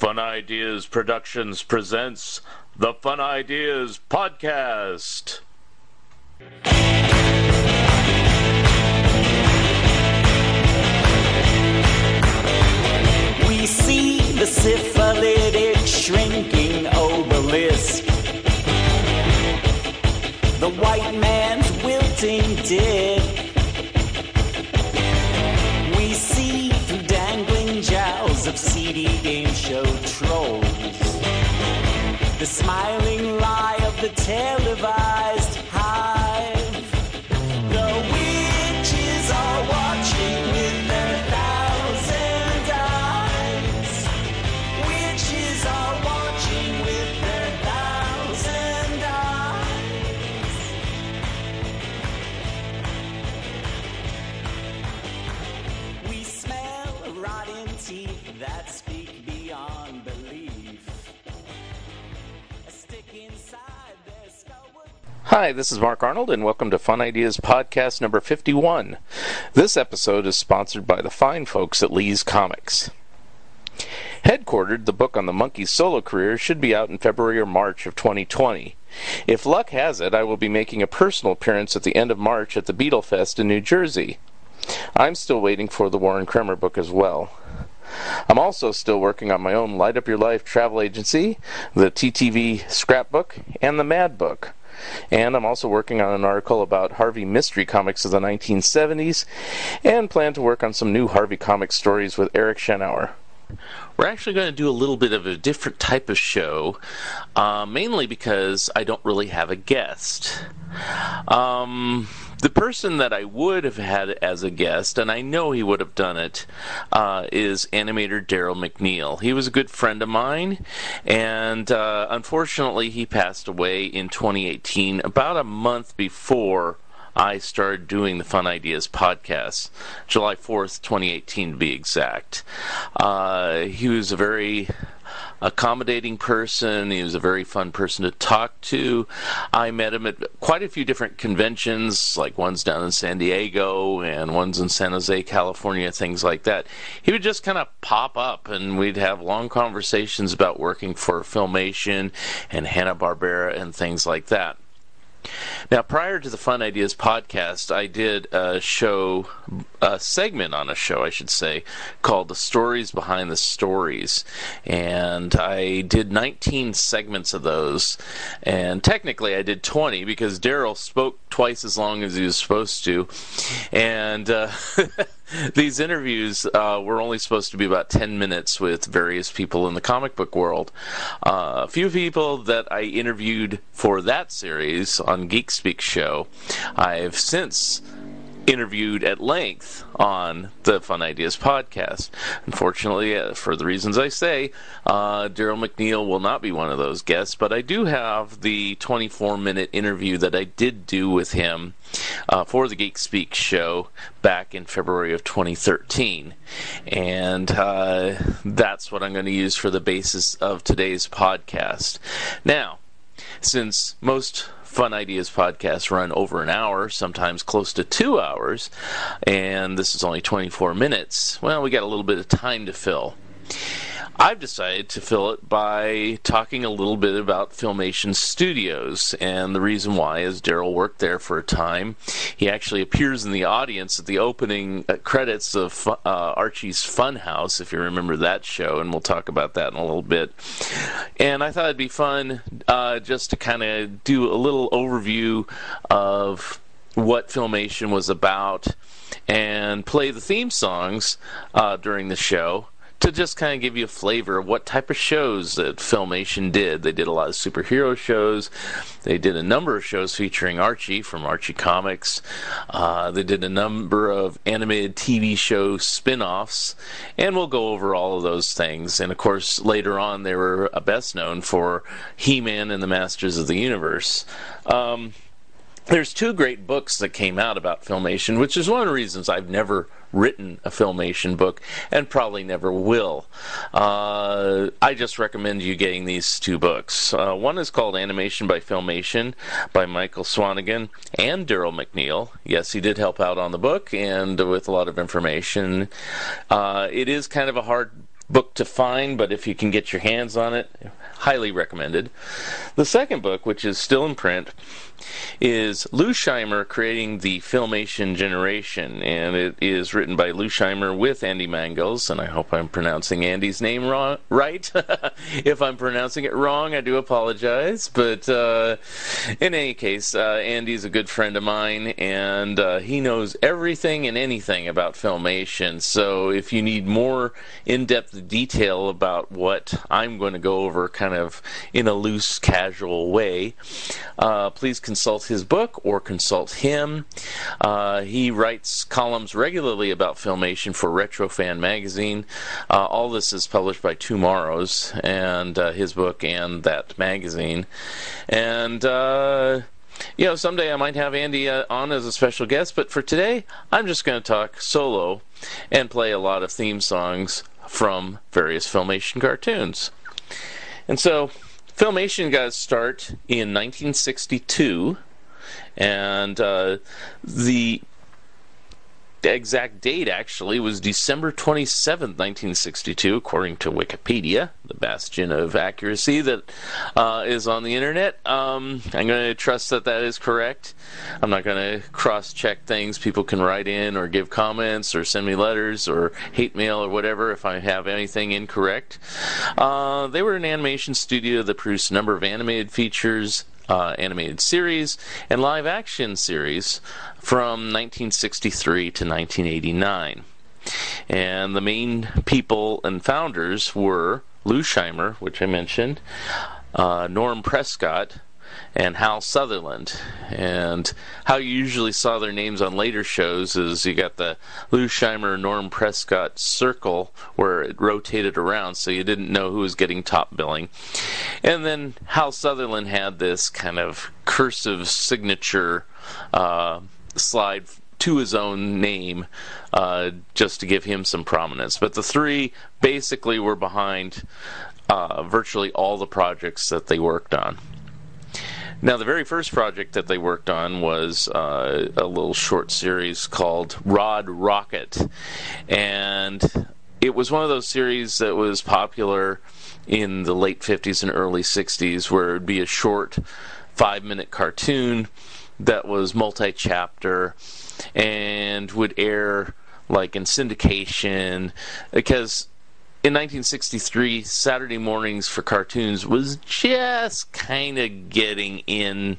Fun Ideas Productions presents the Fun Ideas Podcast. We see the syphilitic shrinking The smiling lie of the televised Hi, this is Mark Arnold, and welcome to Fun Ideas Podcast number 51. This episode is sponsored by the fine folks at Lee's Comics. Headquartered, the book on the monkey's solo career should be out in February or March of 2020. If luck has it, I will be making a personal appearance at the end of March at the Beetle Fest in New Jersey. I'm still waiting for the Warren Kremer book as well. I'm also still working on my own Light Up Your Life travel agency, the TTV scrapbook, and the Mad Book. And I'm also working on an article about Harvey mystery comics of the 1970s, and plan to work on some new Harvey comic stories with Eric Schenauer. We're actually going to do a little bit of a different type of show, uh, mainly because I don't really have a guest. Um, the person that I would have had as a guest, and I know he would have done it, uh, is animator Darrell McNeil. He was a good friend of mine, and uh, unfortunately, he passed away in 2018, about a month before. I started doing the Fun Ideas podcast, July 4th, 2018 to be exact. Uh, he was a very accommodating person. He was a very fun person to talk to. I met him at quite a few different conventions, like ones down in San Diego and ones in San Jose, California, things like that. He would just kind of pop up and we'd have long conversations about working for Filmation and Hanna-Barbera and things like that. Now, prior to the Fun Ideas podcast, I did a show, a segment on a show, I should say, called The Stories Behind the Stories. And I did 19 segments of those. And technically, I did 20 because Darrell spoke twice as long as he was supposed to. And. Uh, these interviews uh, were only supposed to be about 10 minutes with various people in the comic book world. Uh, a few people that I interviewed for that series on Geek Speak show, I've since interviewed at length on the Fun Ideas podcast. Unfortunately, uh, for the reasons I say, uh, Darrell McNeil will not be one of those guests, but I do have the 24 minute interview that I did do with him uh, for the Geek Speak show back in February of 2013. And uh, that's what I'm going to use for the basis of today's podcast. Now, since most Fun Ideas podcasts run over an hour, sometimes close to two hours, and this is only 24 minutes. Well, we got a little bit of time to fill. I've decided to fill it by talking a little bit about Filmation Studios, and the reason why is Darrell worked there for a time. He actually appears in the audience at the opening uh, credits of uh, Archie's Funhouse, if you remember that show, and we'll talk about that in a little bit. And I thought it'd be fun uh, just to kind of do a little overview of what Filmation was about and play the theme songs uh, during the show to just kind of give you a flavor of what type of shows that Filmation did. They did a lot of superhero shows. They did a number of shows featuring Archie from Archie Comics. Uh, they did a number of animated TV show spin offs, and we'll go over all of those things. And of course, later on, they were best known for He Man and the Masters of the Universe. Um, there's two great books that came out about filmation, which is one of the reasons I've never written a filmation book and probably never will. Uh, I just recommend you getting these two books. Uh, one is called Animation by Filmation by Michael Swanigan and Darrell McNeil. Yes, he did help out on the book and with a lot of information. Uh, it is kind of a hard book to find, but if you can get your hands on it, highly recommended. The second book, which is still in print, is Lou Scheimer creating the Filmation generation, and it is written by Lou Scheimer with Andy Mangels, and I hope I'm pronouncing Andy's name wrong, right. if I'm pronouncing it wrong, I do apologize. But uh, in any case, uh, Andy's a good friend of mine, and uh, he knows everything and anything about Filmation. So if you need more in-depth detail about what I'm going to go over, kind of in a loose, casual way, uh, please consult his book or consult him. Uh, he writes columns regularly about Filmation for Retrofan magazine. Uh, all this is published by TwoMorrows, and uh, his book and that magazine. And uh, you know, someday I might have Andy uh, on as a special guest, but for today, I'm just going to talk solo and play a lot of theme songs from various Filmation cartoons. And so, Filmation got its start in 1962, and uh, the exact date actually was December 27, 1962, according to Wikipedia, the bastion of accuracy that uh, is on the internet. Um, I'm going to trust that that is correct. I'm not going to cross check things. People can write in or give comments or send me letters or hate mail or whatever if I have anything incorrect. Uh, they were an animation studio that produced a number of animated features uh, animated series and live action series from 1963 to 1989. And the main people and founders were Lou Scheimer, which I mentioned, uh, Norm Prescott, and Hal Sutherland. And how you usually saw their names on later shows is you got the Lou Scheimer Norm Prescott circle where it rotated around so you didn't know who was getting top billing. And then Hal Sutherland had this kind of cursive signature uh, slide to his own name uh, just to give him some prominence. But the three basically were behind uh, virtually all the projects that they worked on. Now, the very first project that they worked on was uh, a little short series called Rod Rocket. And it was one of those series that was popular in the late 50s and early 60s, where it would be a short five minute cartoon that was multi chapter and would air like in syndication because in 1963, Saturday mornings for cartoons was just kind of getting in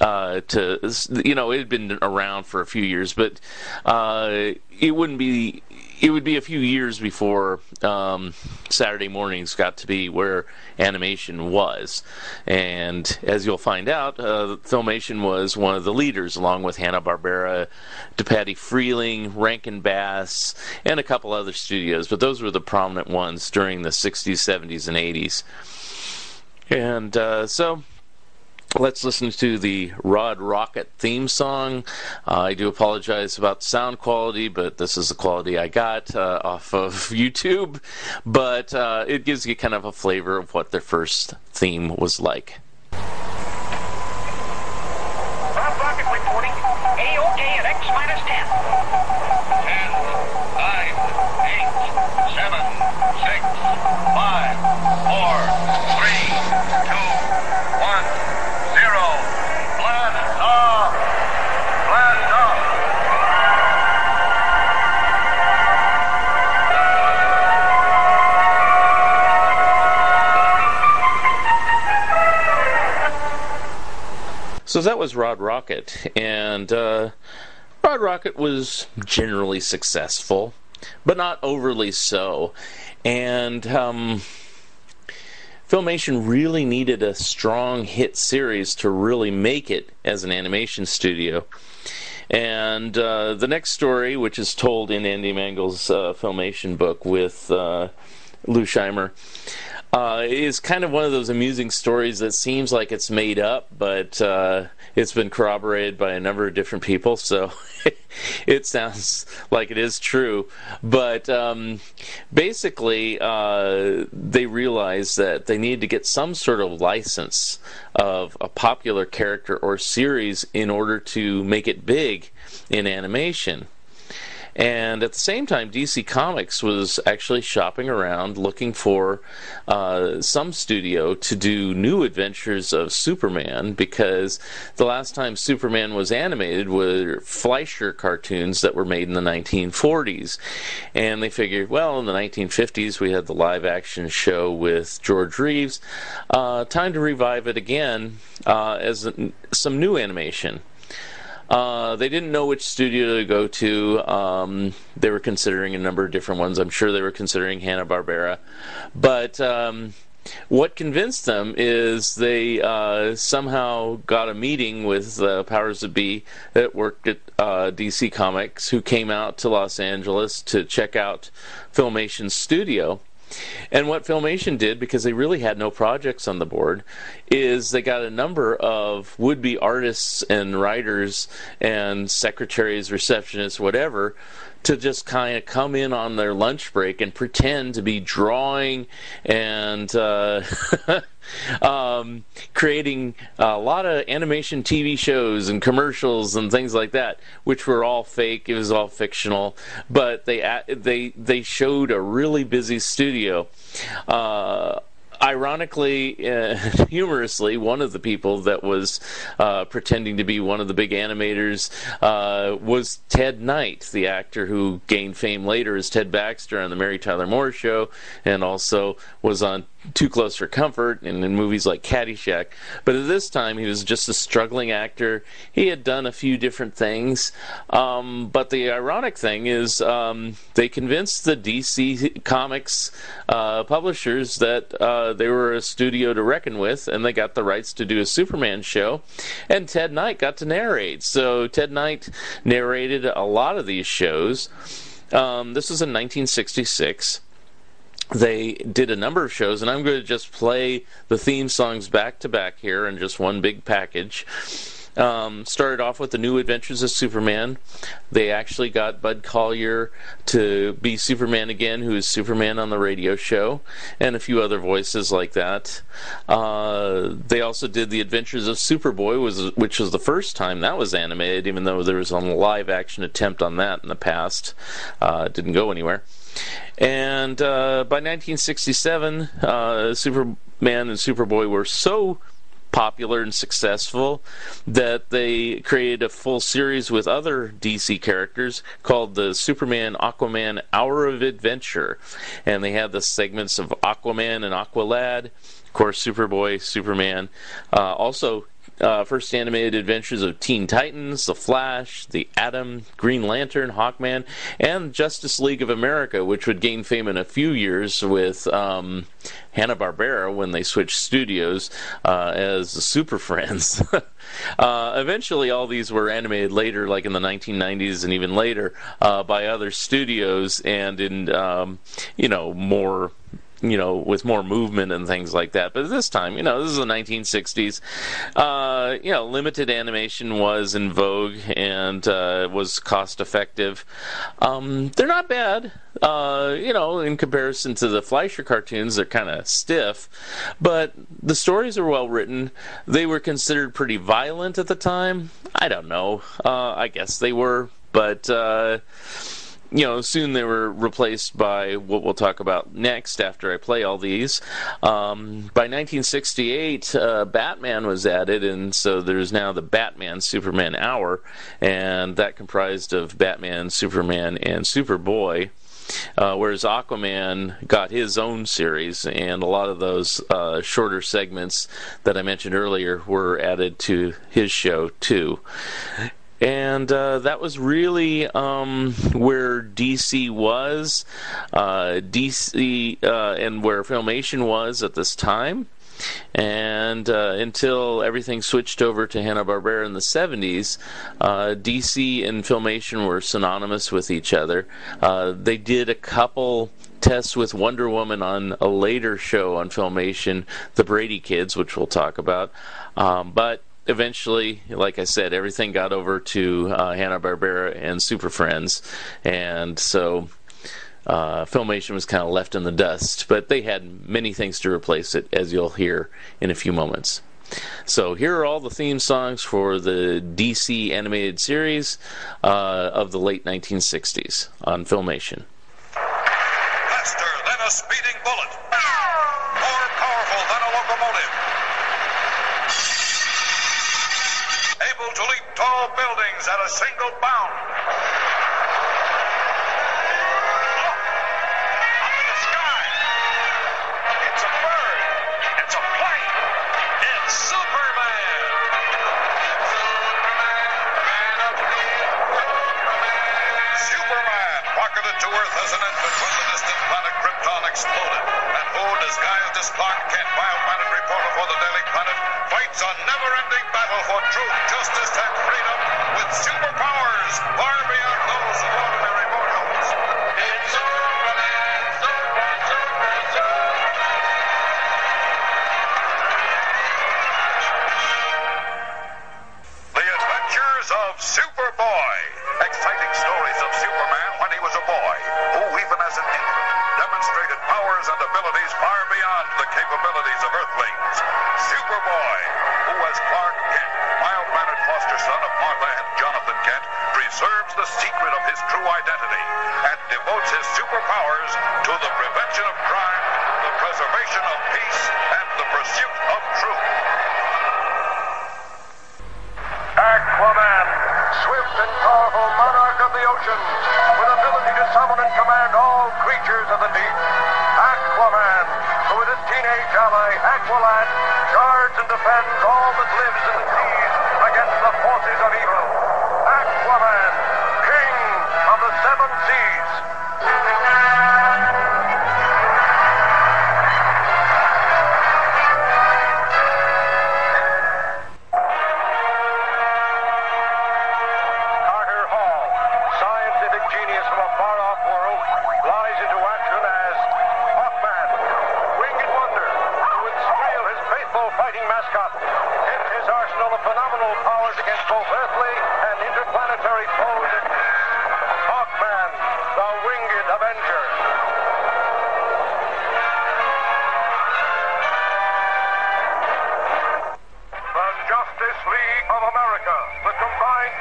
uh, to you know it had been around for a few years, but uh, it wouldn't be it would be a few years before um, Saturday mornings got to be where animation was. And as you'll find out, uh, Filmation was one of the leaders, along with Hanna-Barbera, DePatie-Freeling, Rankin Bass, and a couple other studios. But those were the prominent ones during the 60s, 70s, and 80s. And uh, so Let's listen to the Rod Rocket theme song. Uh, I do apologize about the sound quality, but this is the quality I got uh, off of YouTube. But uh, it gives you kind of a flavor of what their first theme was like. Rod Rocket reporting. A-OK at X minus 10. So that was Rod Rocket, and uh, Rod Rocket was generally successful, but not overly so. And um, Filmation really needed a strong hit series to really make it as an animation studio. And uh, the next story, which is told in Andy Mangels' uh, Filmation book with uh, Lou Scheimer, uh, is kind of one of those amusing stories that seems like it's made up, but uh, it's been corroborated by a number of different people, so it sounds like it is true. But um, basically, uh, they realized that they needed to get some sort of license of a popular character or series in order to make it big in animation. And at the same time, DC Comics was actually shopping around looking for uh, some studio to do new adventures of Superman because the last time Superman was animated were Fleischer cartoons that were made in the 1940s. And they figured, well, in the 1950s we had the live action show with George Reeves. Uh, time to revive it again uh, as some new animation. Uh, they didn't know which studio to go to. Um, they were considering a number of different ones. I'm sure they were considering Hanna Barbera, but um, what convinced them is they uh, somehow got a meeting with the uh, powers that be that worked at uh, DC Comics, who came out to Los Angeles to check out Filmation's studio and what Filmation did, because they really had no projects on the board, is they got a number of would be artists and writers and secretaries, receptionists, whatever, to just kind of come in on their lunch break and pretend to be drawing and uh, um, creating a lot of animation TV shows and commercials and things like that, which were all fake. It was all fictional, but they they they showed a really busy studio. Uh, ironically, uh, humorously, one of the people that was uh, pretending to be one of the big animators uh, was Ted Knight, the actor who gained fame later as Ted Baxter on the Mary Tyler Moore Show, and also was on too Close for Comfort and in movies like Caddyshack. But at this time, he was just a struggling actor. He had done a few different things. Um, but the ironic thing is, um, they convinced the DC Comics uh, publishers that uh, they were a studio to reckon with, and they got the rights to do a Superman show. And Ted Knight got to narrate. So Ted Knight narrated a lot of these shows. Um, this was in 1966 they did a number of shows, and I'm going to just play the theme songs back to back here in just one big package. Um, started off with the New Adventures of Superman. They actually got Bud Collyer to be Superman again, who is Superman on the radio show, and a few other voices like that. Uh, they also did the Adventures of Superboy, was which was the first time that was animated, even though there was a live action attempt on that in the past. Uh, didn't go anywhere. And uh, by 1967, uh, Superman and Superboy were so popular and successful that they created a full series with other DC characters called the Superman Aquaman Hour of Adventure. And they had the segments of Aquaman and Aqualad, of course, Superboy, Superman. Uh, also, uh, first animated adventures of Teen Titans, The Flash, The Atom, Green Lantern, Hawkman, and Justice League of America, which would gain fame in a few years with um, Hanna Barbera when they switched studios uh, as Super Friends. uh, eventually, all these were animated later, like in the 1990s and even later, uh, by other studios and in um, you know more you know, with more movement and things like that. But this time, you know, this is the 1960s. Uh, you know, limited animation was in vogue and uh, was cost effective. Um, they're not bad. Uh, you know, in comparison to the Fleischer cartoons, they're kind of stiff, but the stories are well written. They were considered pretty violent at the time. I don't know. Uh, I guess they were, but uh, you know, soon they were replaced by what we'll talk about next after I play all these. Um, by 1968, uh, Batman was added, and so there's now the Batman Superman Hour, and that comprised of Batman, Superman, and Superboy. Uh, whereas Aquaman got his own series, and a lot of those uh, shorter segments that I mentioned earlier were added to his show too and uh, that was really um, where DC was, uh, DC, uh, and where Filmation was at this time. And uh, until everything switched over to Hanna Barbera in the 70s, uh, DC and Filmation were synonymous with each other. Uh, they did a couple tests with Wonder Woman on a later show on Filmation, The Brady Kids, which we'll talk about. Um, but eventually, like I said, everything got over to uh, Hanna Barbera and Super Friends, and so uh, Filmation was kind of left in the dust. But they had many things to replace it, as you'll hear in a few moments. So here are all the theme songs for the DC animated series uh, of the late 1960s on Filmation. Faster than a speeding buildings at a single bound.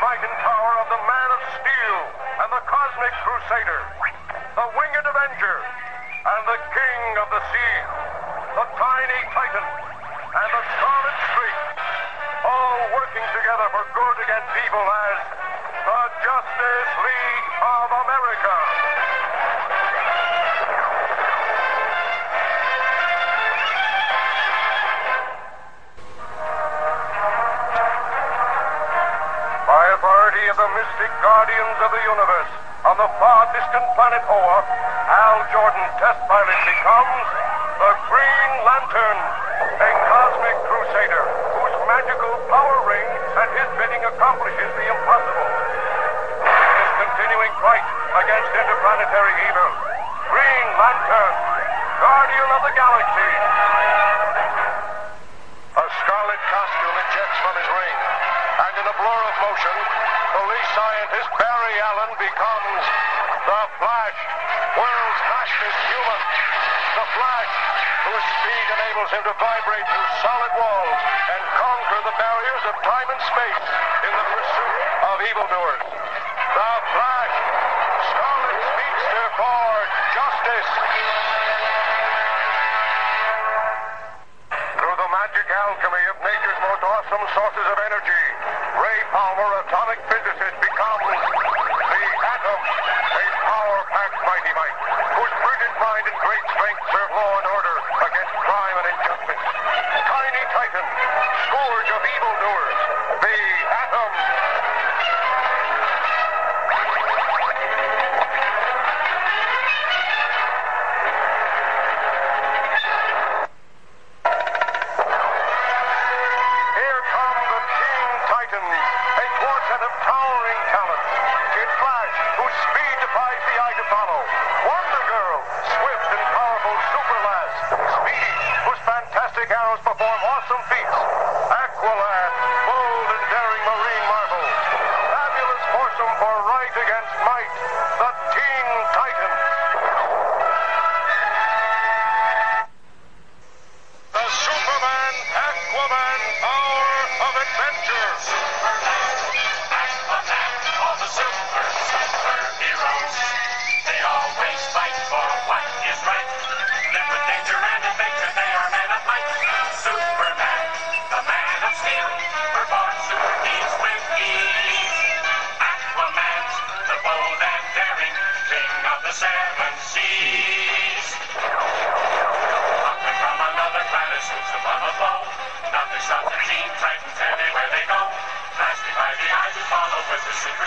Tower of the Man of Steel and the Cosmic Crusader, the Winged Avenger, and the King of the Sea, the Tiny Titan, and the Scarlet Streak, all working together for good against evil as the Justice League. guardians of the universe on the far distant planet Oa, Hal Jordan test pilot becomes the Green Lantern, a cosmic crusader whose magical power ring and his bidding accomplishes the impossible. His continuing fight against interplanetary evil, Green Lantern, Guardian of the Galaxy. A scarlet costume ejects from his ring, and in a blur of motion, police scientist Barry Allen becomes the Flash, world's fastest human. The Flash, whose speed enables him to vibrate through solid walls and conquer the barriers of time and space in the pursuit of evildoers. Big Arrows perform awesome feats. Aqualad, bold and daring marine marvel. Fabulous foursome for right against might. The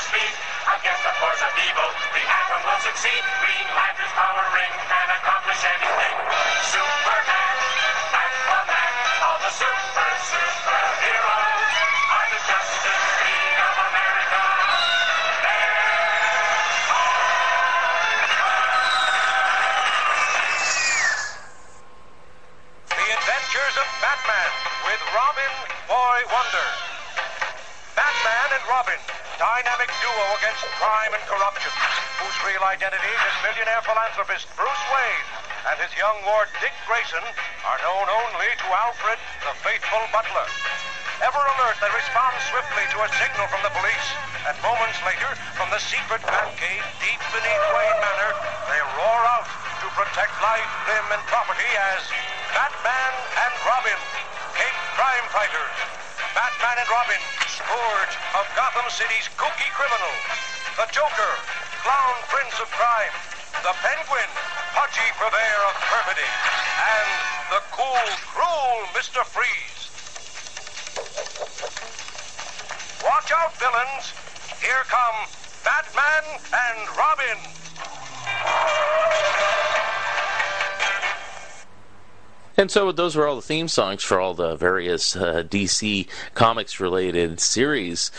speed. Against the force of evil, the Atom will succeed. Green Lantern's power ring can accomplish anything. Superman, Aquaman, all the super, super heroes are the Justice League of America. The Adventures of Batman with Robin Boy Wonder. Dynamic duo against crime and corruption, whose real identity is millionaire philanthropist Bruce Wayne and his young ward Dick Grayson are known only to Alfred, the faithful butler. Ever alert, they respond swiftly to a signal from the police, and moments later, from the secret Batcave deep beneath Wayne Manor, they roar out to protect life, limb, and property as Batman and Robin, Cape Crime Fighters. Batman and Robin, scourge of Gotham City's kooky criminals. The Joker, clown prince of crime. The Penguin, pudgy purveyor of perfidy. And the cool, cruel Mr. Freeze. Watch out, villains. Here come Batman and Robin. And so those were all the theme songs for all the various uh, DC Comics related series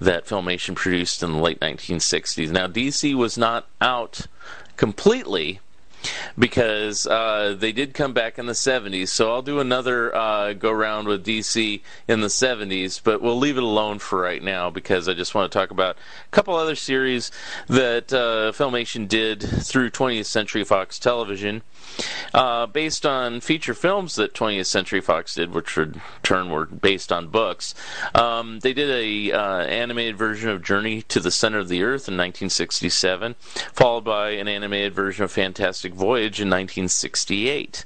that Filmation produced in the late 1960s. Now, DC was not out completely because uh, they did come back in the 70s. So I'll do another uh, go round with DC in the 70s, but we'll leave it alone for right now because I just want to talk about a couple other series that uh, Filmation did through 20th Century Fox Television. Uh, based on feature films that 20th Century Fox did, which in turn were based on books. Um, they did a uh, animated version of Journey to the Center of the Earth in 1967, followed by an animated version of Fantastic Voyage in 1968.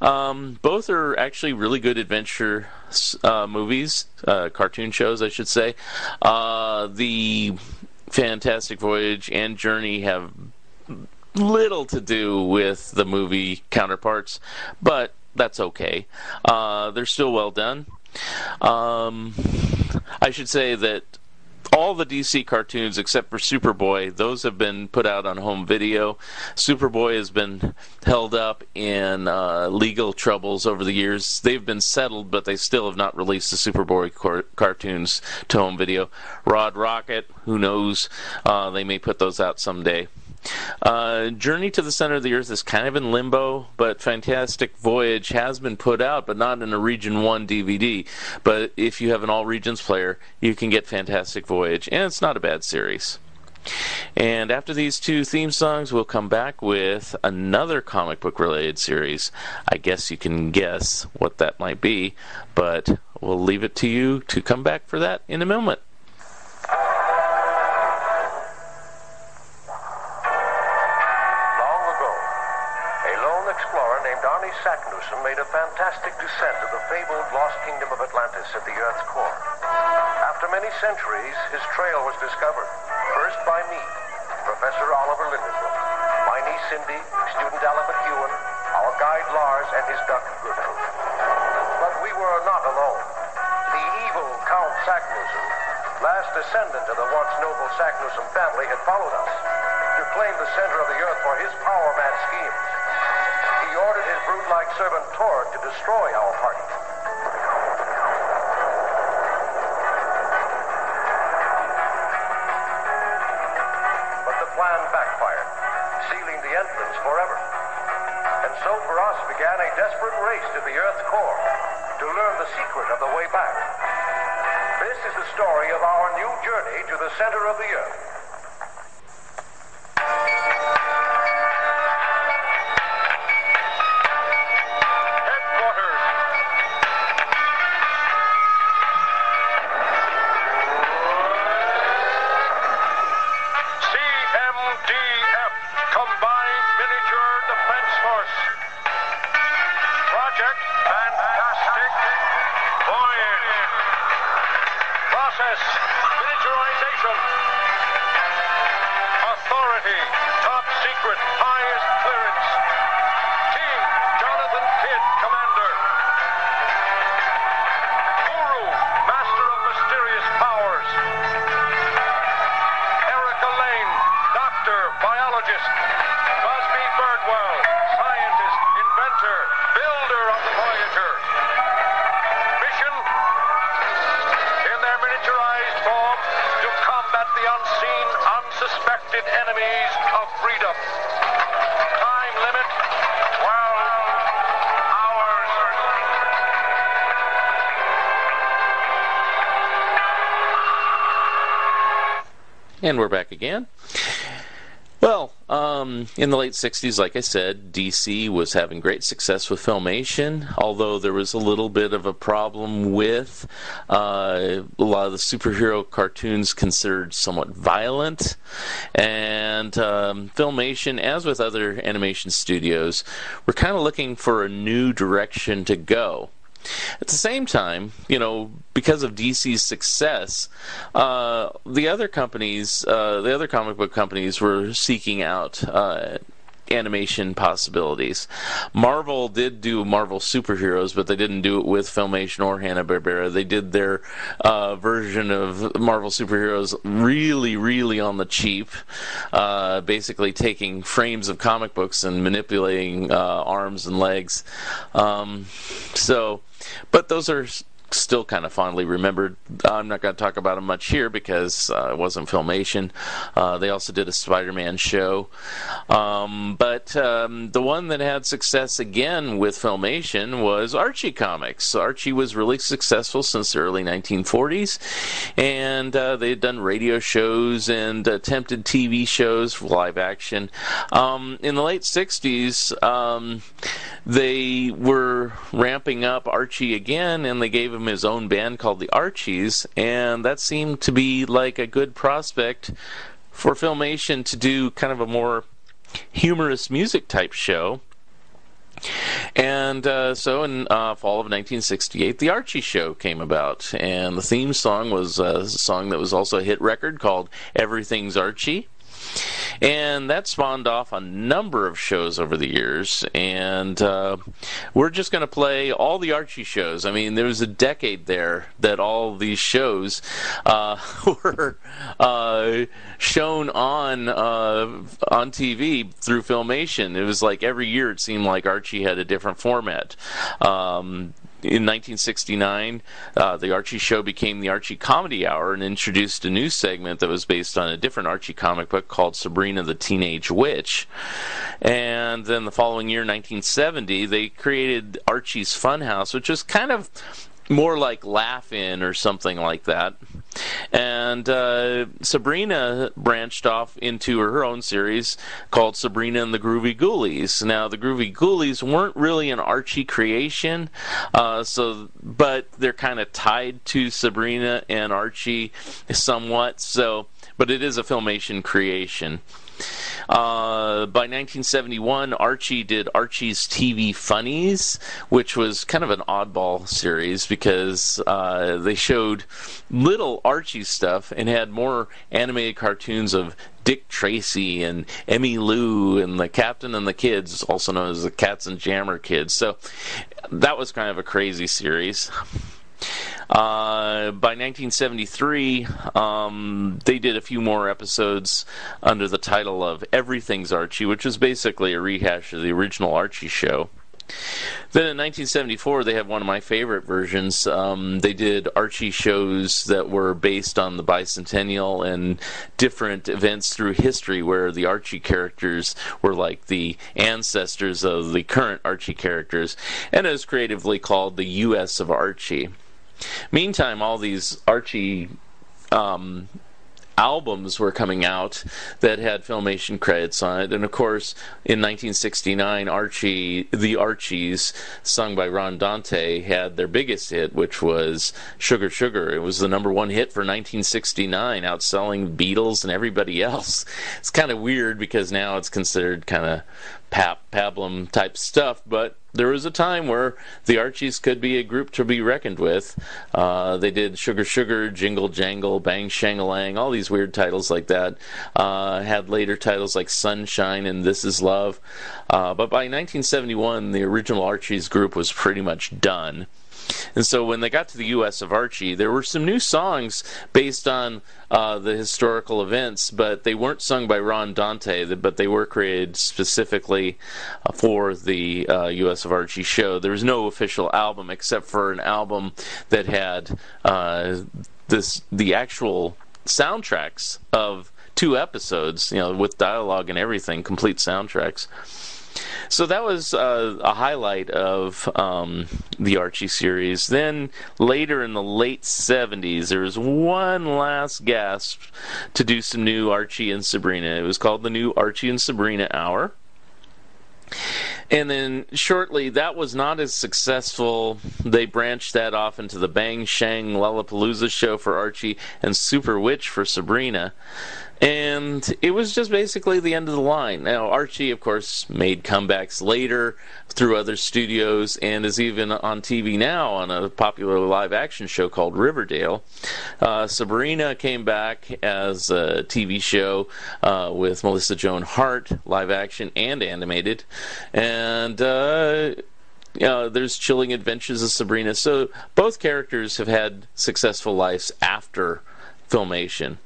Um, both are actually really good adventure uh, movies, uh, cartoon shows, I should say. Uh, the Fantastic Voyage and Journey have little to do with the movie counterparts, but that's okay. Uh, they're still well done. Um, I should say that all the DC cartoons except for Superboy, those have been put out on home video. Superboy has been held up in uh, legal troubles over the years. They've been settled, but they still have not released the Superboy car- cartoons to home video. Rod Rocket, who knows? Uh, they may put those out someday. Uh, Journey to the Center of the Earth is kind of in limbo, but Fantastic Voyage has been put out, but not in a Region 1 DVD. But if you have an All Regions player, you can get Fantastic Voyage, and it's not a bad series. And after these two theme songs, we'll come back with another comic book related series. I guess you can guess what that might be, but we'll leave it to you to come back for that in a moment. Centuries, his trail was discovered, first by me, Professor Oliver Lindenbrook, my niece Cindy, student Alec McEwen, our guide Lars, and his duck Gertrude. But we were not alone. The evil Count Saknussemm, last descendant of the once noble Saknussemm family, had followed us to claim the center of the earth for his power-mad schemes. He ordered his brute-like servant Torg to destroy our party. And we're back again. Well, um, in the late 60s, like I said, DC was having great success with Filmation, although there was a little bit of a problem with uh, a lot of the superhero cartoons considered somewhat violent. And um, Filmation, as with other animation studios, were kind of looking for a new direction to go. At the same time, you know, because of DC's success, uh, the other companies, uh, the other comic book companies, were seeking out uh, animation possibilities. Marvel did do Marvel superheroes, but they didn't do it with Filmation or Hanna Barbera. They did their uh, version of Marvel superheroes really, really on the cheap, uh, basically taking frames of comic books and manipulating uh, arms and legs. Um, so, but those are still kind of fondly remembered. I'm not going to talk about them much here because uh, it wasn't Filmation. Uh, they also did a Spider-Man show, um, but um, the one that had success again with Filmation was Archie Comics. Archie was really successful since the early 1940s, and uh, they had done radio shows and attempted TV shows, live action. Um, in the late 60s, um, they were ramping up Archie again, and they gave him his own band called the Archies, and that seemed to be like a good prospect for Filmation to do kind of a more humorous music type show. And uh, so in uh, fall of 1968, The Archie Show came about. And the theme song was a song that was also a hit record called Everything's Archie. And that spawned off a number of shows over the years. And uh, we're just going to play all the Archie shows. I mean, there was a decade there that all these shows uh, were uh, shown on uh, on TV through Filmation. It was like every year it seemed like Archie had a different format. Um, in 1969, uh, the Archie show became the Archie Comedy Hour and introduced a new segment that was based on a different Archie comic book called Sabrina the Teenage Witch. And then the following year, 1970, they created Archie's Funhouse, which was kind of more like Laugh In or something like that. And uh, Sabrina branched off into her own series called Sabrina and the Groovy Ghoulies. Now, the Groovy Ghoulies weren't really an Archie creation, uh, so but they're kind of tied to Sabrina and Archie somewhat. So, but it is a filmation creation. Uh, by 1971, Archie did Archie's TV Funnies, which was kind of an oddball series because uh, they showed little Archie stuff and had more animated cartoons of Dick Tracy and Emmy Lou and the Captain and the Kids, also known as the Katzenjammer Kids. So that was kind of a crazy series. Uh, by 1973, um, they did a few more episodes under the title of Everything's Archie, which was basically a rehash of the original Archie show. Then in 1974, they had one of my favorite versions. Um, they did Archie shows that were based on the bicentennial and different events through history, where the Archie characters were like the ancestors of the current Archie characters, and it was creatively called the U.S. of Archie. Meantime, all these Archie um, albums were coming out that had filmation credits on it. And of course in 1969 archie the archies sung by ron dante had their biggest hit which was sugar sugar. It was the number one hit for 1969 outselling beatles and everybody else. It's kind of weird because now it's considered kind of pap pablum type stuff but there was a time where the Archies could be a group to be reckoned with. Uh, they did Sugar Sugar, Jingle Jangle, Bang Shangalang, all these weird titles like that. Uh, had later titles like Sunshine and This Is Love. Uh, but by 1971, the original Archies group was pretty much done. And so when they got to the U.S. of Archie, there were some new songs based on uh, the historical events, but they weren't sung by Ron Dante, but they were created specifically uh, for the uh, U.S. of Archie show. There was no official album except for an album that had uh, this the actual soundtracks of two episodes, you know, with dialogue and everything, complete soundtracks. So that was uh, a highlight of um, the Archie series. Then later in the late 70s, there was one last gasp to do some new Archie and Sabrina. It was called the new Archie and Sabrina Hour. And then shortly, that was not as successful. They branched that off into the Bang-Shang Lalapalooza show for Archie and Super Witch for Sabrina. And it was just basically the end of the line. Now, Archie, of course, made comebacks later through other studios and is even on TV now on a popular live action show called Riverdale. Uh, Sabrina came back as a TV show uh, with Melissa Joan Hart, live action and animated. And. Uh, there's Chilling Adventures of Sabrina. So both characters have had successful lives after filmation.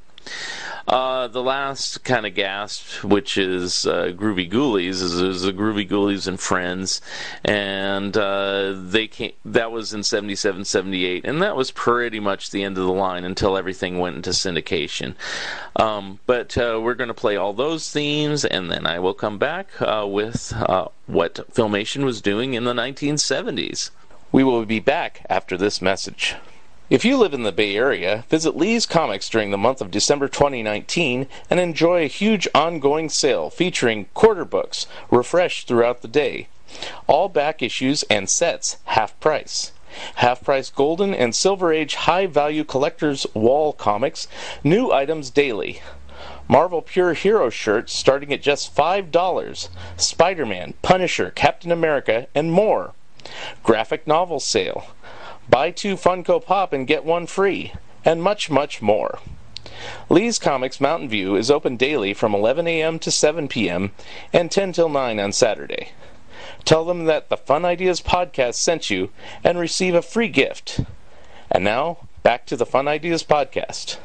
Uh, the last kind of gasp, which is uh, Groovy Ghoulies, is, is the Groovy Ghoulies and Friends, and uh, they came. That was in 77, 78, and that was pretty much the end of the line until everything went into syndication. Um, but uh, we're going to play all those themes, and then I will come back uh, with uh, what Filmation was doing in the 1970s. We will be back after this message. If you live in the Bay Area, visit Lee's Comics during the month of December 2019 and enjoy a huge ongoing sale featuring quarter books, refreshed throughout the day. All back issues and sets half price. Half price Golden and Silver Age high value collector's wall comics, new items daily. Marvel Pure Hero shirts starting at just $5. Spider Man, Punisher, Captain America, and more. Graphic novel sale buy two Funko Pop and get one free, and much, much more. Lee's Comics Mountain View is open daily from 11 a.m. to 7 p.m. and 10 till 9 on Saturday. Tell them that the Fun Ideas podcast sent you and receive a free gift. And now, back to the Fun Ideas podcast.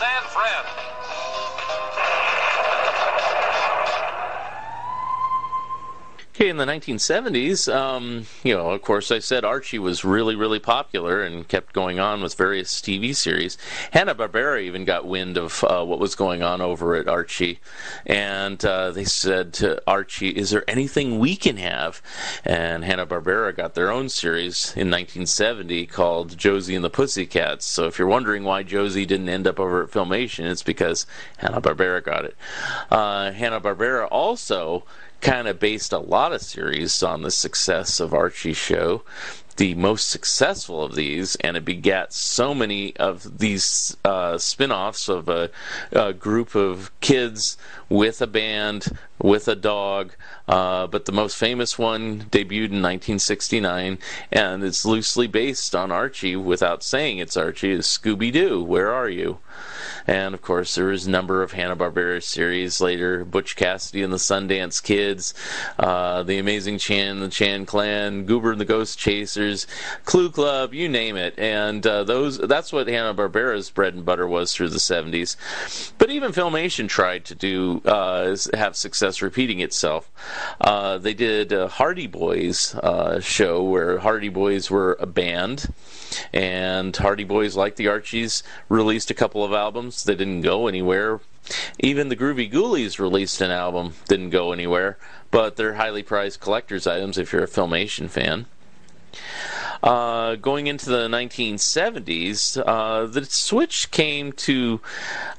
Ghoulies and the 1970s, um, you know, of course, I said Archie was really, really popular and kept going on with various TV series. Hanna Barbera even got wind of uh, what was going on over at Archie, and uh, they said to Archie, "Is there anything we can have?" And Hanna Barbera got their own series in 1970 called Josie and the Pussycats. So if you're wondering why Josie didn't end up over at Filmation, it's because Hanna Barbera got it. Uh, Hanna Barbera also kind of based a lot of series on the success of Archie's show. The most successful of these, and it begat so many of these uh, spin offs of a, a group of kids with a band, with a dog. Uh, but the most famous one debuted in 1969, and it's loosely based on Archie without saying it's Archie, is Scooby Doo, Where Are You? And of course, there is a number of Hanna Barbera series later: Butch Cassidy and the Sundance Kids, uh, The Amazing Chan, the Chan Clan, Goober and the Ghost Chasers, Clue Club, you name it. And uh, those—that's what Hanna Barbera's bread and butter was through the 70s. But even Filmation tried to do uh, have success repeating itself. Uh, they did a Hardy Boys uh, show where Hardy Boys were a band and Hardy Boys, like the Archies, released a couple of albums. They didn't go anywhere. Even the Groovy Ghoulies released an album, didn't go anywhere, but they're highly prized collector's items if you're a Filmation fan. Uh, going into the 1970s, uh, the switch came to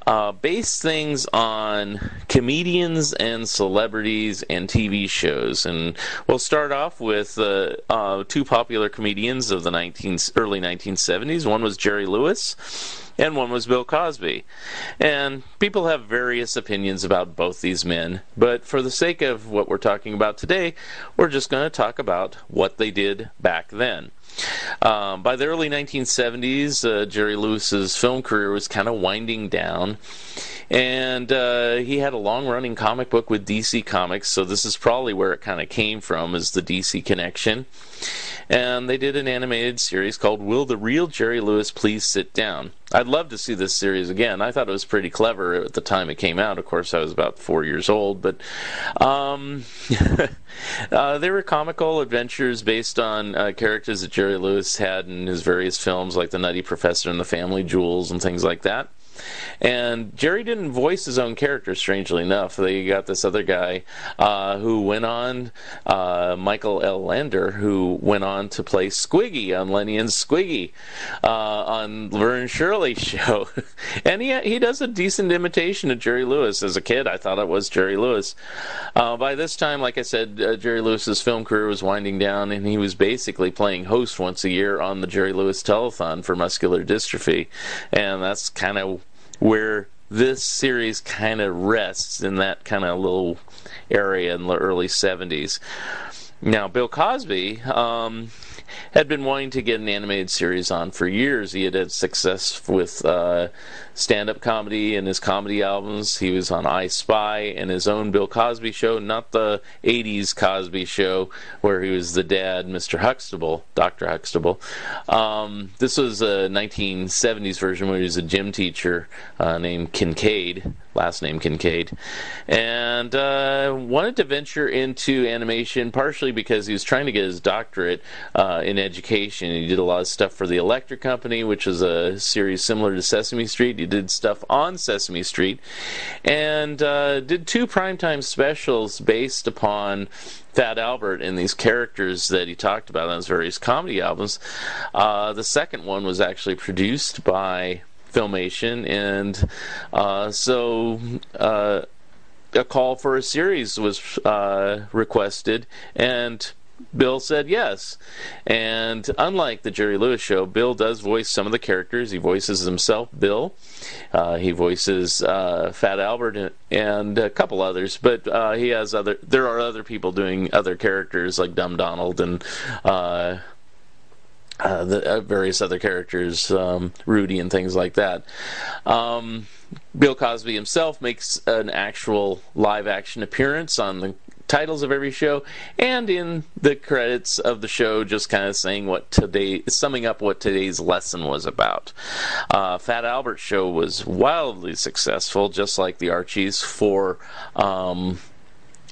uh, base things on comedians and celebrities and TV shows. And we'll start off with uh, uh, two popular comedians of the 19, early 1970s. One was Jerry Lewis, and one was Bill Cosby. And people have various opinions about both these men, but for the sake of what we're talking about today, we're just going to talk about what they did back then. Um, by the early 1970s, uh, Jerry Lewis's film career was kind of winding down, and uh, he had a long-running comic book with DC Comics. So this is probably where it kind of came from, is the DC connection. And they did an animated series called "Will the Real Jerry Lewis Please Sit Down?" I'd love to see this series again. I thought it was pretty clever at the time it came out. Of course, I was about four years old, but um, uh, they were comical adventures based on uh, characters that Jerry Lewis had in his various films, like The Nutty Professor and The Family Jewels and things like that. And Jerry didn't voice his own character, strangely enough. They got this other guy uh, who went on, uh, Michael L. Lander, who went on to play Squiggy on Lenny and Squiggy uh, on Laverne and Shirley's show. and he, he does a decent imitation of Jerry Lewis. As a kid, I thought it was Jerry Lewis. Uh, by this time, like I said, uh, Jerry Lewis's film career was winding down, and he was basically playing host once a year on the Jerry Lewis Telethon for muscular dystrophy. And that's kind of where this series kind of rests in that kind of little area in the early 70s. Now, Bill Cosby um, had been wanting to get an animated series on for years. He had had success with uh, stand up comedy and his comedy albums. He was on I Spy and his own Bill Cosby show, not the 80s Cosby show where he was the dad, Mr. Huxtable, Dr. Huxtable. Um, this was a 1970s version where he was a gym teacher uh, named Kincaid, last name Kincaid, and uh, wanted to venture into animation partially because he was trying to get his doctorate uh, in education. He did a lot of stuff for the Electric Company, which is a series similar to Sesame Street. He did stuff on Sesame Street, and uh, did two primetime specials based upon Fat Albert and these characters that he talked about on his various comedy albums. Uh, the second one was actually produced by Filmation, and uh, so uh, a call for a series was uh, requested, and Bill said yes. And unlike the Jerry Lewis show, Bill does voice some of the characters. He voices himself, Bill. Uh, he voices uh, Fat Albert and a couple others, but uh, he has other. There are other people doing other characters like Dumb Donald and. Uh, uh, the uh, various other characters, um, Rudy and things like that. Um, Bill Cosby himself makes an actual live action appearance on the titles of every show and in the credits of the show just kind of saying what today summing up what today's lesson was about. Uh, fat albert show was wildly successful just like the archies for um,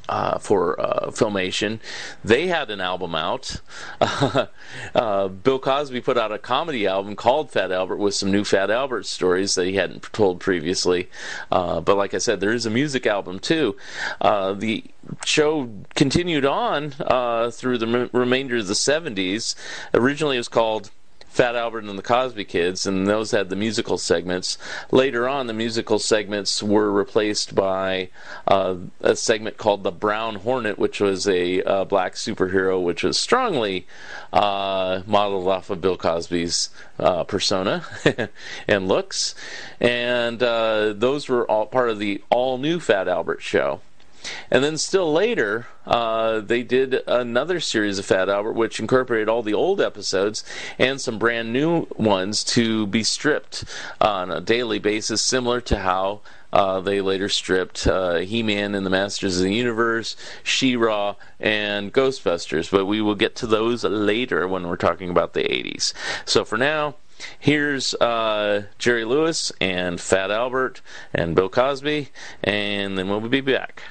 uh, for uh, Filmation. They had an album out. Uh, Bill Cosby put out a comedy album called Fat Albert with some new Fat Albert stories that he hadn't told previously. Uh, but like I said, there is a music album too. Uh, the show continued on uh, through the remainder of the 70s. Originally, it was called Fat Albert and the Cosby Kids, and those had the musical segments. Later on, the musical segments were replaced by uh, a segment called The Brown Hornet, which was a uh, black superhero, which was strongly uh, modeled off of Bill Cosby's uh, persona and looks. And uh, those were all part of the all new Fat Albert show. And then still later, uh, they did another series of Fat Albert, which incorporated all the old episodes and some brand new ones to be stripped on a daily basis, similar to how uh, they later stripped uh, He-Man and the Masters of the Universe, She-Ra, and Ghostbusters. But we will get to those later when we're talking about the 80s. So for now, Here's uh, Jerry Lewis and Fat Albert and Bill Cosby, and then we'll be back.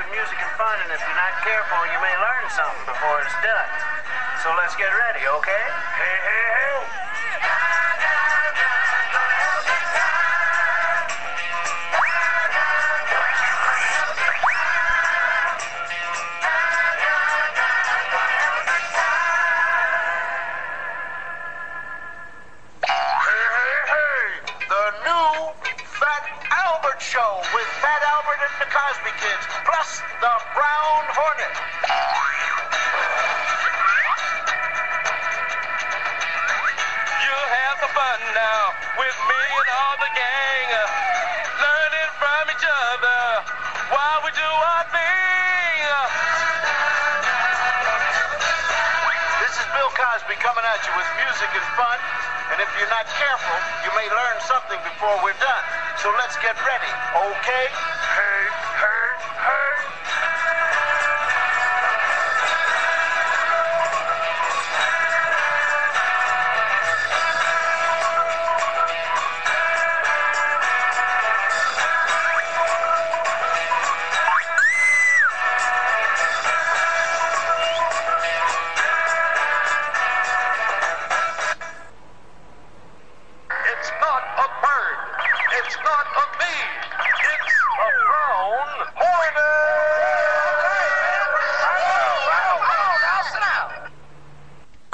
With music and fun, and if you're not careful, you may learn something before it's done. So let's get ready, okay? Hey, hey.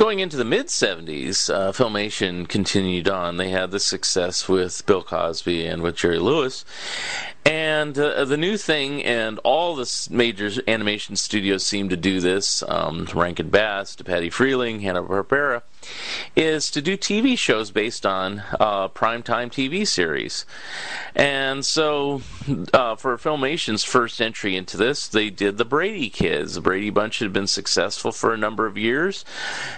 Going into the mid 70s, uh, Filmation continued on. They had the success with Bill Cosby and with Jerry Lewis. And uh, the new thing, and all the major animation studios seem to do this, um, Rankin Bass, DePatie-Freleng, Hanna-Barbera, is to do TV shows based on uh, primetime TV series. And so, uh, for Filmation's first entry into this, they did the Brady Kids. The Brady Bunch had been successful for a number of years,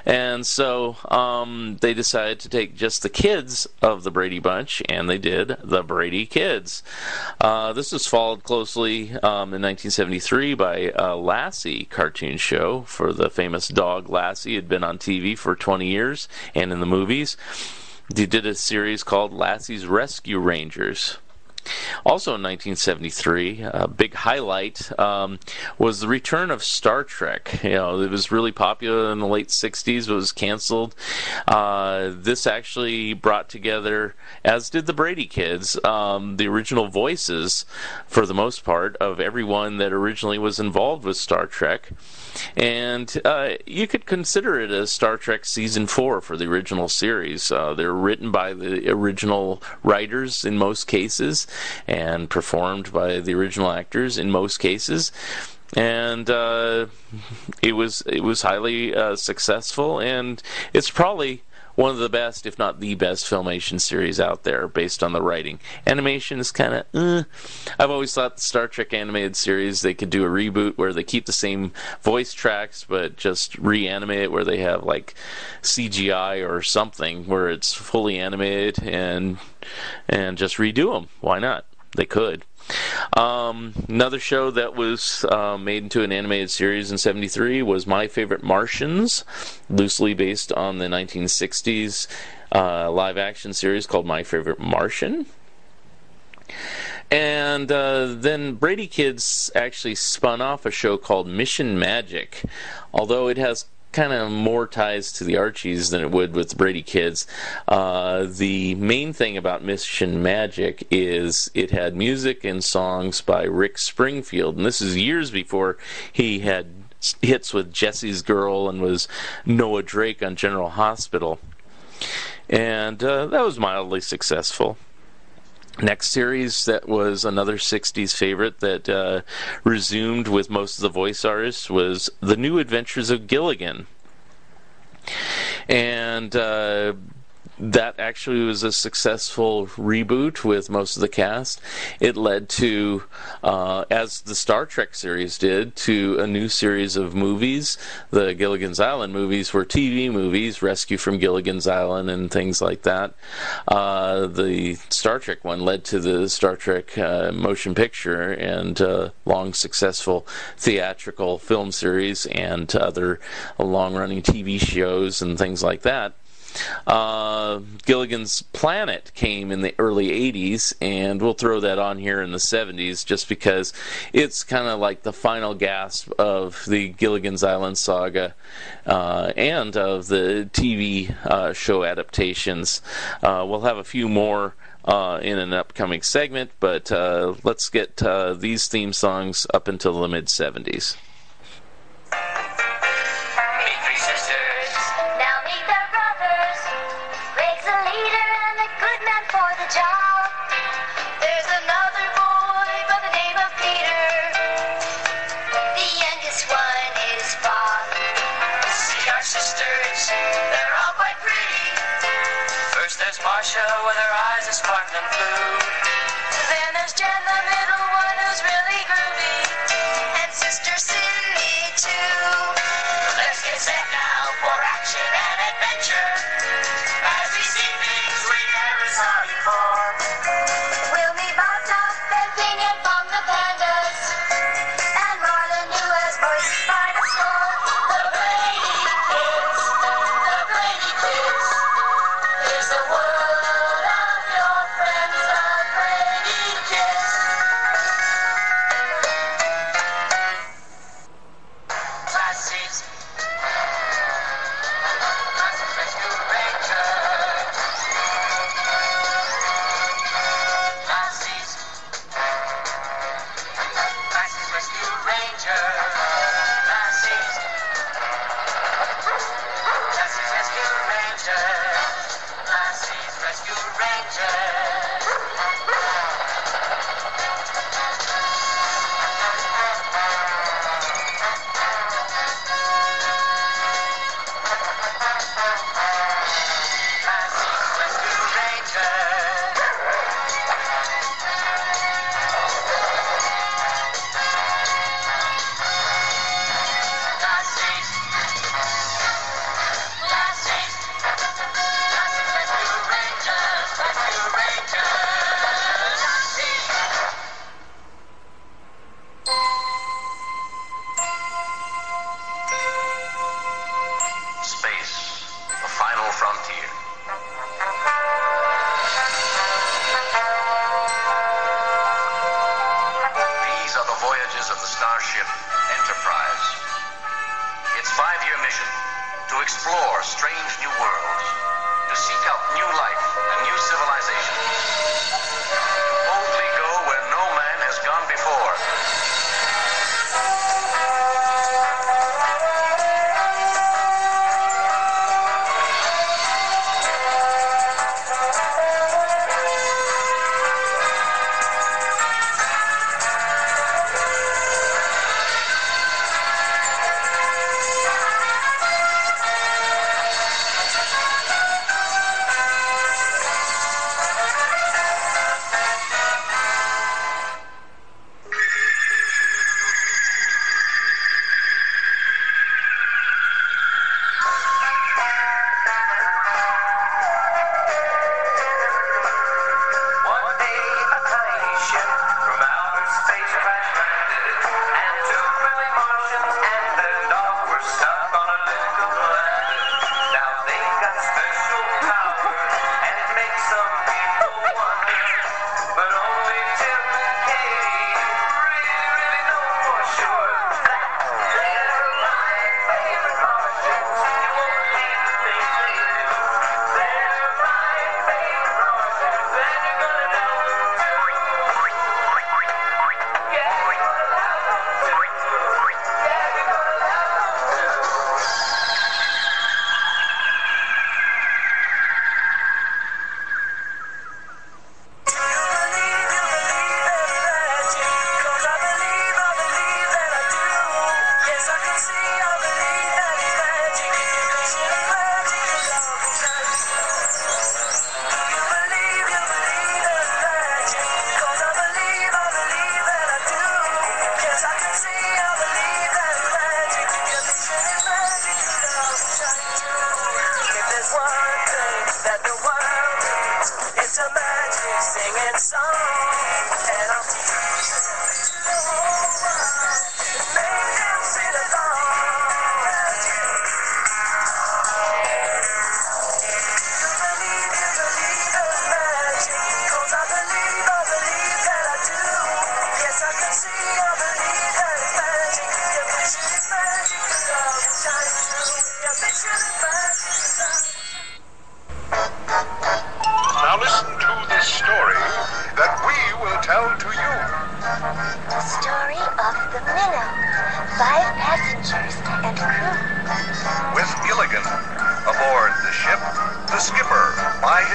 and so um, they decided to take just the kids of the Brady Bunch, and they did the Brady Kids. Uh, this was followed closely um, in 1973 by a Lassie cartoon show for the famous dog Lassie. Had been on TV for 20 years and in the movies. They did a series called Lassie's Rescue Rangers. Also in 1973, a big highlight um, was the return of Star Trek. You know, it was really popular in the late 60s, but was canceled. Uh, this actually brought together, as did the Brady Kids, um, the original voices, for the most part, of everyone that originally was involved with Star Trek. And uh, you could consider it a Star Trek season four for the original series. Uh, they're written by the original writers in most cases, and performed by the original actors in most cases. And uh, it was it was highly uh, successful, and it's probably one of the best, if not the best, filmation series out there based on the writing. Animation is kind of, uh. I've always thought the Star Trek animated series they could do a reboot where they keep the same voice tracks but just reanimate it where they have like CGI or something where it's fully animated and and just redo them. Why not? They could. Um, another show that was uh, made into an animated series in 73 was My Favorite Martians, loosely based on the 1960s uh, live action series called My Favorite Martian. And uh, then Brady Kids actually spun off a show called Mission Magic, although it has kind of more ties to the Archies than it would with the Brady Kids. Uh, the main thing about Mission Magic is it had music and songs by Rick Springfield, and this is years before he had hits with Jesse's Girl and was Noah Drake on General Hospital. And uh, that was mildly successful. Next series that was another 60s favorite that uh, resumed with most of the voice artists was The New Adventures of Gilligan. And uh, that actually was a successful reboot with most of the cast. It led to, uh, as the Star Trek series did, to a new series of movies. The Gilligan's Island movies were TV movies, Rescue from Gilligan's Island and things like that. Uh, the Star Trek one led to the Star Trek uh, motion picture and uh, long successful theatrical film series and other long running TV shows and things like that. Uh, Gilligan's Planet came in the early 80s, and we'll throw that on here in the 70s just because it's kind of like the final gasp of the Gilligan's Island saga uh, and of the TV uh, show adaptations. Uh, we'll have a few more. Uh, in an upcoming segment, but uh, let's get these theme songs up until the mid 70s. There's Marcia with her eyes a sparkling blue. Then there's Jan, the middle one, who's really groovy. And Sister Cindy, too. Let's get set now for action and adventure.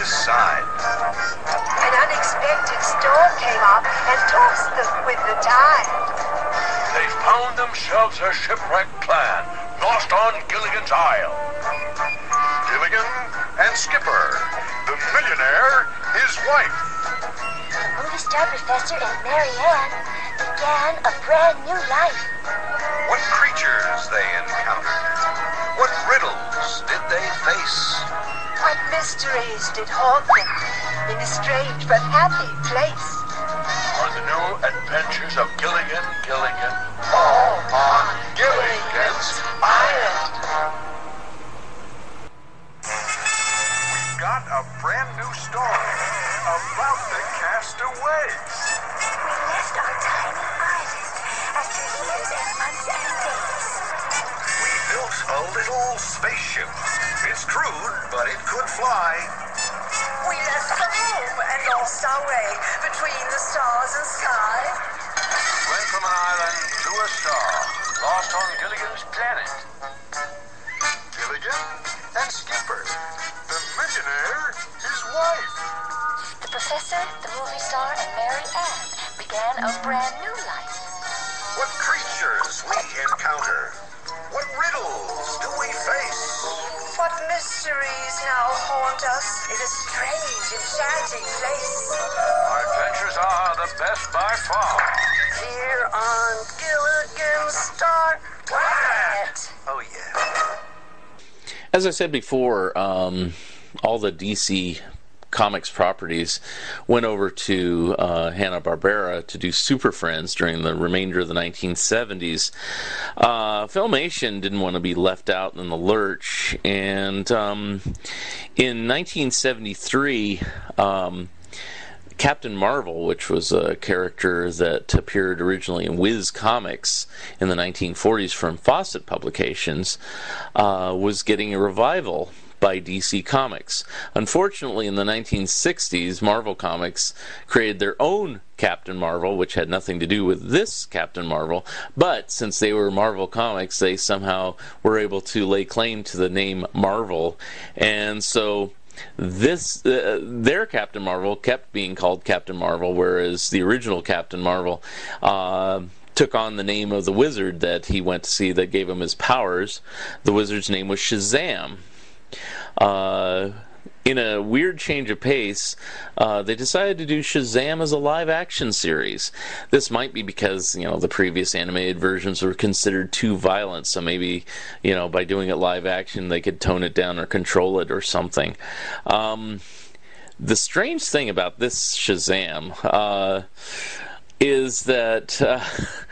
his side. An unexpected storm came up and tossed them with the tide. They found themselves a shipwrecked clan, lost on Gilligan's Isle. Gilligan and Skipper, the millionaire, his wife. The Star Professor and Mary Ann began a brand new life. What creatures they encountered. What riddles did they face? What mysteries did haunt them in a strange but happy place? Are the new adventures of Gilligan, Gilligan, All On Gilligan's Island. We've got a brand new story about the castaways. A little spaceship. It's crude, but it could fly. We left home and lost our way between the stars and sky. went from an island to a star, lost on Gilligan's planet. Gilligan and Skipper, the millionaire, his wife. The professor, the movie star, and Mary Ann began a brand new life. What creatures we encounter. What riddles do we face? What mysteries now haunt us in a strange, enchanting place? Our adventures are the best by far. Here on Gilligan's Star Planet. Oh, yeah. As I said before, um, all the DC Comics properties went over to uh, Hanna Barbera to do Super Friends during the remainder of the 1970s. Uh, Filmation didn't want to be left out in the lurch, and um, in 1973. Um, Captain Marvel, which was a character that appeared originally in Whiz Comics in the 1940s from Fawcett Publications, uh, was getting a revival by DC Comics. Unfortunately, in the 1960s, Marvel Comics created their own Captain Marvel, which had nothing to do with this Captain Marvel, but since they were Marvel Comics, they somehow were able to lay claim to the name Marvel, and so this uh, their Captain Marvel kept being called Captain Marvel, whereas the original Captain Marvel uh, took on the name of the wizard that he went to see that gave him his powers. The wizard's name was Shazam. Uh, in a weird change of pace, uh, they decided to do Shazam as a live action series. This might be because, you know, the previous animated versions were considered too violent, so maybe, you know, by doing it live action, they could tone it down or control it or something. Um, the strange thing about this Shazam uh, is that uh,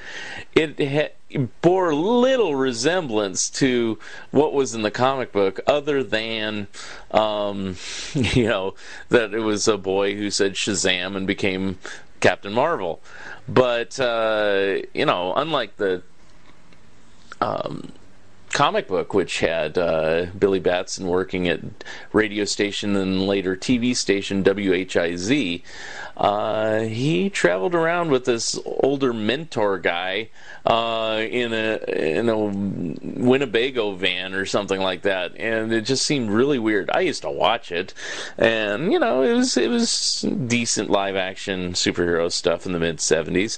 it ha- bore little resemblance to what was in the comic book, other than um, you know that it was a boy who said Shazam and became Captain Marvel. But uh, you know, unlike the um, comic book, which had uh, Billy Batson working at radio station and later TV station WHIZ. Uh, he traveled around with this older mentor guy uh, in a in a Winnebago van or something like that, and it just seemed really weird. I used to watch it, and you know it was it was decent live action superhero stuff in the mid '70s.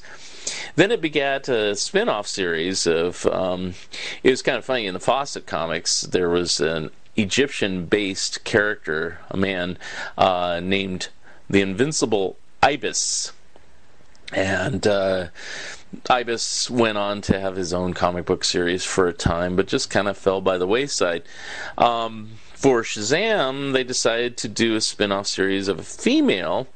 Then it begat a spin off series of. Um, it was kind of funny. In the Fawcett comics, there was an Egyptian based character, a man uh, named the Invincible Ibis. And uh, Ibis went on to have his own comic book series for a time, but just kind of fell by the wayside. Um, for Shazam, they decided to do a spin off series of a female,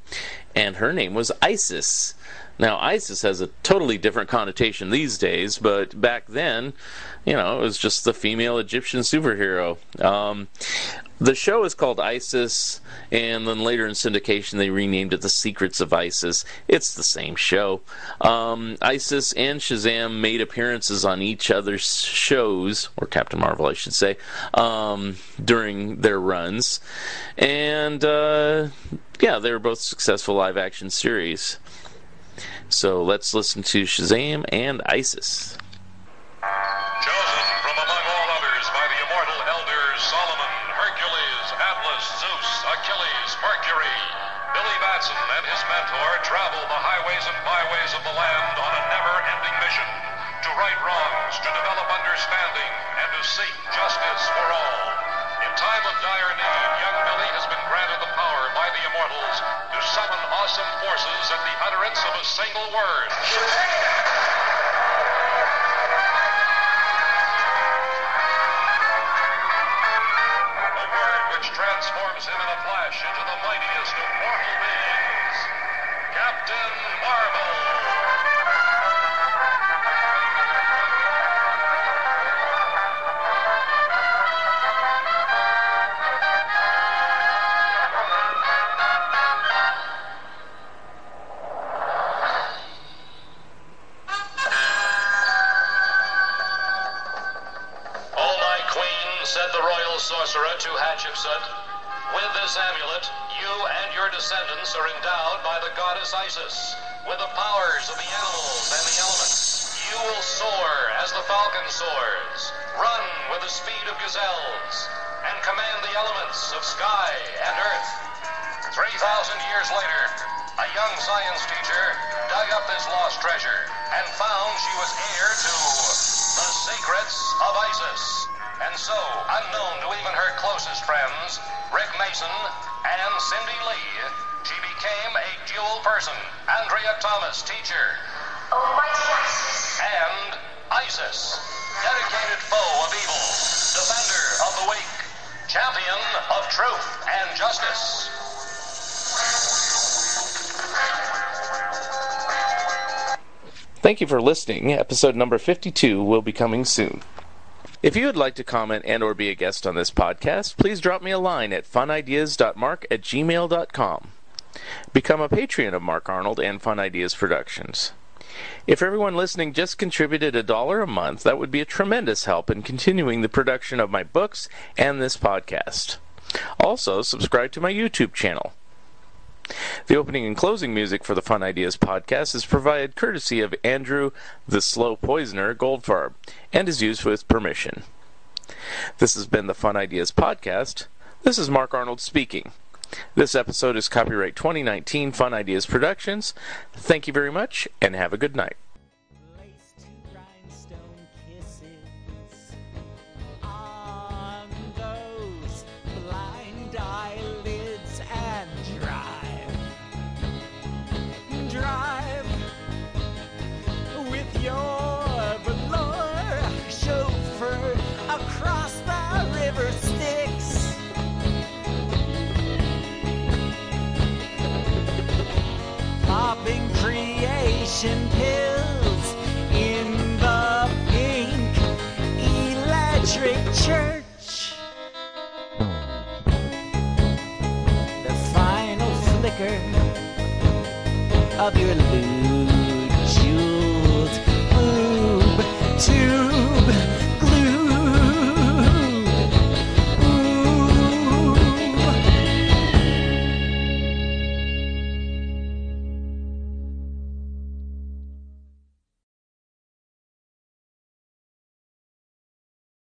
and her name was Isis. Now, ISIS has a totally different connotation these days, but back then, you know, it was just the female Egyptian superhero. Um, the show is called ISIS, and then later in syndication they renamed it The Secrets of ISIS. It's the same show. Um, ISIS and Shazam made appearances on each other's shows, or Captain Marvel, I should say, um, during their runs. And, uh, yeah, they were both successful live action series. So let's listen to Shazam and Isis. Chosen from among all others by the immortal elders Solomon, Hercules, Atlas, Zeus, Achilles, Mercury, Billy Batson and his mentor travel the highways and byways of the land on a never-ending mission to right wrongs, to develop understanding, and to seek justice for all. In time of dire need, young Granted the power by the immortals to summon awesome forces at the utterance of a single word. A word which transforms him in a flash into the mightiest of mortal beings. Captain Marvel. With the powers of the animals and the elements. You will soar as the falcon soars, run with the speed of gazelles, and command the elements of sky and earth. Three thousand years later, a young science teacher dug up this lost treasure and found she was heir to the secrets of Isis. And so, unknown to even her closest friends, Rick Mason and Cindy Lee, she became a dual person. Andrea Thomas, teacher, oh, Almighty Isis. and Isis, dedicated foe of evil, defender of the weak, champion of truth and justice. Thank you for listening. Episode number 52 will be coming soon. If you would like to comment and or be a guest on this podcast, please drop me a line at funideas.mark at gmail.com. Become a patron of Mark Arnold and Fun Ideas Productions. If everyone listening just contributed a dollar a month, that would be a tremendous help in continuing the production of my books and this podcast. Also, subscribe to my YouTube channel. The opening and closing music for the Fun Ideas podcast is provided courtesy of Andrew the Slow Poisoner Goldfarb and is used with permission. This has been the Fun Ideas podcast. This is Mark Arnold speaking. This episode is copyright 2019 Fun Ideas Productions. Thank you very much and have a good night. Church. The final flicker of your lunar